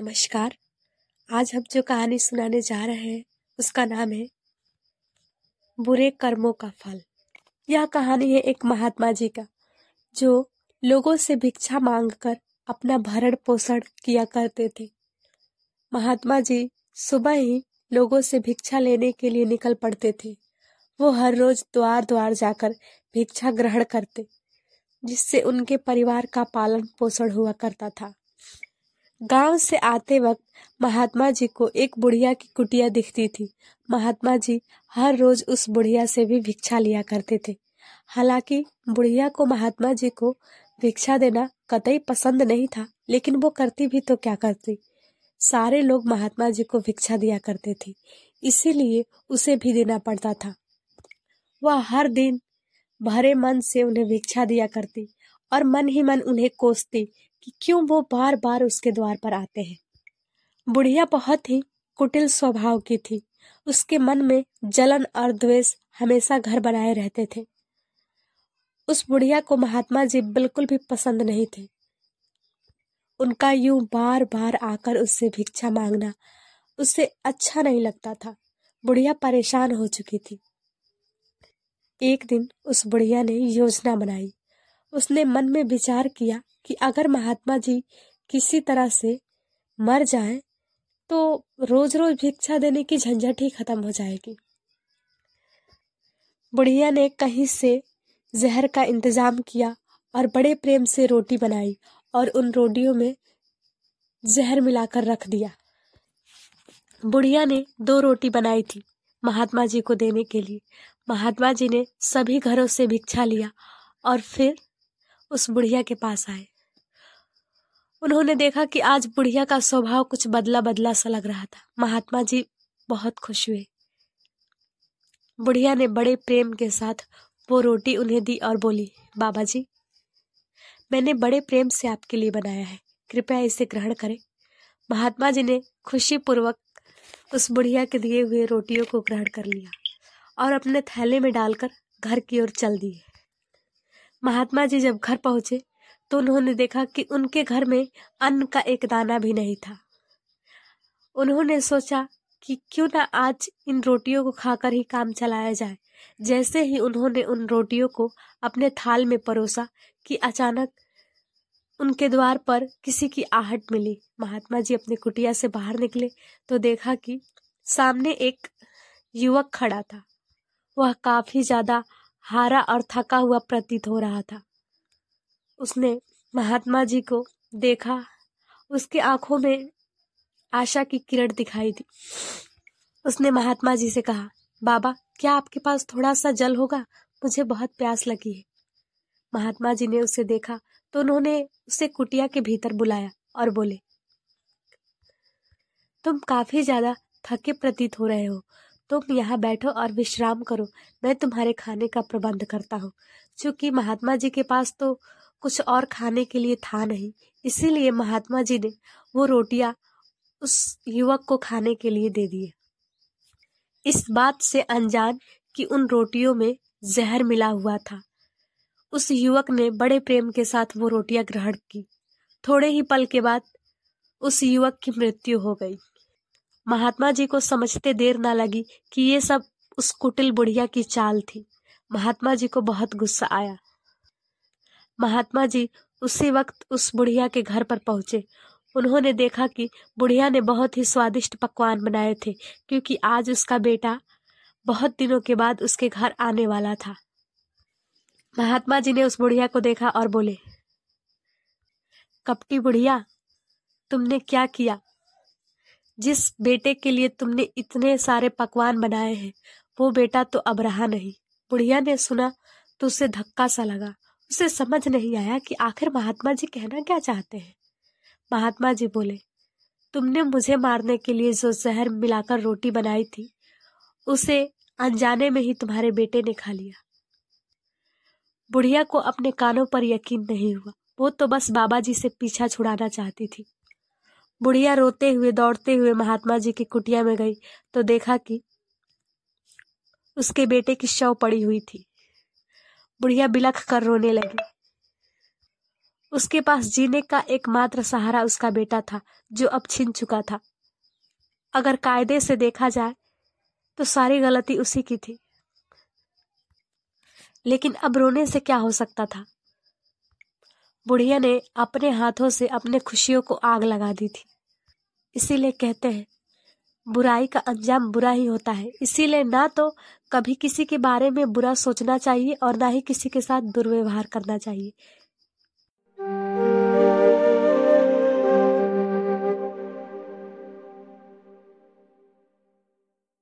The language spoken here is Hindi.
नमस्कार। आज हम जो कहानी सुनाने जा रहे हैं, उसका नाम है बुरे कर्मों का फल। यह कहानी है एक महात्मा जी का, जो लोगों से भिक्षा मांगकर अपना भरण पोषण किया करते थे। महात्मा जी सुबह ही लोगों से भिक्षा लेने के लिए निकल पड़ते थे। वो हर रोज द्वार द्वार जाकर भिक्षा ग्रहण करते, जिससे उनके परिवार का पालन पोषण हुआ करता था। गाँव से आते वक्त महात्मा जी को एक बुढ़िया की कुटिया दिखती थी। महात्मा जी हर रोज उस बुढ़िया से भी भिक्षा लिया करते थे। हालाँकि बुढ़िया को महात्मा जी को भिक्षा देना कतई पसंद नहीं था, लेकिन वो करती भी तो क्या करती। सारे लोग महात्मा जी को भिक्षा दिया करते थे, इसीलिए उसे भी देना पड़ता था। वह हर दिन भरे मन से उन्हें भिक्षा दिया करती और मन ही मन उन्हें कोसती कि क्यों वो बार बार उसके द्वार पर आते हैं? बुढ़िया बहुत ही कुटिल स्वभाव की थी। उसके मन में जलन और द्वेष हमेशा घर बनाए रहते थे। उस बुढ़िया को महात्मा जी बिल्कुल भी पसंद नहीं थे। उनका यूँ बार बार आकर उससे भिक्षा मांगना उससे अच्छा नहीं लगता था। बुढ़िया परेशान हो चुकी थी। एक दिन उस बुढ़िया ने योजना बनाई। उसने मन में विचार किया कि अगर महात्मा जी किसी तरह से मर जाए तो रोज रोज भिक्षा देने की झंझट ही खत्म हो जाएगी। बुढ़िया ने कहीं से जहर का इंतज़ाम किया और बड़े प्रेम से रोटी बनाई और उन रोटियों में जहर मिलाकर रख दिया। बुढ़िया ने दो रोटी बनाई थी महात्मा जी को देने के लिए। महात्मा जी ने सभी घरों से भिक्षा लिया और फिर उस बुढ़िया के पास आए। उन्होंने देखा कि आज बुढ़िया का स्वभाव कुछ बदला बदला सा लग रहा था। महात्मा जी बहुत खुश हुए। बुढ़िया ने बड़े प्रेम के साथ वो रोटी उन्हें दी और बोली, बाबा जी, मैंने बड़े प्रेम से आपके लिए बनाया है। कृपया इसे ग्रहण करें। महात्मा जी ने खुशी पूर्वक उस बुढ़िया के दिए हुए रोटियों को ग्रहण कर लिया और अपने थैले में डालकर घर की ओर चल दिए। महात्मा जी जब घर पहुँचे तो उन्होंने देखा कि उनके घर में अन्न का एक दाना भी नहीं था। उन्होंने सोचा कि क्यों ना आज इन रोटियों को खाकर ही काम चलाया जाए। जैसे ही उन्होंने उन रोटियों को अपने थाल में परोसा कि अचानक उनके द्वार पर किसी की आहट मिली। महात्मा जी अपने कुटिया से बाहर निकले तो देखा कि सामने एक युवक खड़ा था। वह काफ़ी ज़्यादा हारा और थका हुआ प्रतीत हो रहा था। उसने महात्मा जी को देखा। उसके आँखों में आशा की किरण दिखाई दी। उसने महात्मा जी से कहा, बाबा, क्या आपके पास थोड़ा सा जल होगा? मुझे बहुत प्यास लगी है। महात्मा जी ने उसे देखा तो उन्होंने उसे कुटिया के भीतर बुलाया और बोले, तुम काफ़ी ज़्यादा थके प्रतीत हो रहे हो। तुम यहाँ बैठो और विश्राम करो। मैं तुम्हारे खाने का प्रबंध करता हूँ। क्योंकि महात्मा जी के पास तो कुछ और खाने के लिए था नहीं, इसीलिए महात्मा जी ने वो रोटियाँ उस युवक को खाने के लिए दे दिए। इस बात से अनजान कि उन रोटियों में जहर मिला हुआ था। उस युवक ने बड़े प्रेम के साथ वो रोटियाँ ग्रहण की। थोड़े ही पल के बाद उस युवक की मृत्यु हो गई। महात्मा जी को समझते देर ना लगी कि ये सब उस कुटिल बुढ़िया की चाल थी। महात्मा जी को बहुत गुस्सा आया। महात्मा जी उसी वक्त उस बुढ़िया के घर पर पहुँचे। उन्होंने देखा कि बुढ़िया ने बहुत ही स्वादिष्ट पकवान बनाए थे, क्योंकि आज उसका बेटा बहुत दिनों के बाद उसके घर आने वाला था। महात्मा जी ने उस बुढ़िया को देखा और बोले कपटी बुढ़िया? तुमने क्या किया? जिस बेटे के लिए तुमने इतने सारे पकवान बनाए हैं, वो बेटा तो अब रहा नहीं। बुढ़िया ने सुना तो उसे धक्का सा लगा। उसे समझ नहीं आया कि आखिर महात्मा जी कहना क्या चाहते हैं। महात्मा जी बोले, तुमने मुझे मारने के लिए जो जहर मिलाकर रोटी बनाई थी, उसे अनजाने में ही तुम्हारे बेटे ने खा लिया। बुढ़िया को अपने कानों पर यकीन नहीं हुआ। वो तो बस बाबा जी से पीछा छुड़ाना चाहती थी। बुढ़िया रोते हुए, दौड़ते हुए महात्मा जी की कुटिया में गई तो देखा कि उसके बेटे की शव पड़ी हुई थी। बुढ़िया बिलख कर रोने लगी। उसके पास जीने का एकमात्र सहारा उसका बेटा था, जो अब छिन चुका था। अगर कायदे से देखा जाए तो सारी गलती उसी की थी। लेकिन अब रोने से क्या हो सकता था? बुढ़िया ने अपने हाथों से अपने खुशियों को आग लगा दी थी। इसीलिए कहते हैं, बुराई का अंजाम बुरा ही होता है। इसीलिए ना तो कभी किसी के बारे में बुरा सोचना चाहिए और ना ही किसी के साथ दुर्व्यवहार करना चाहिए।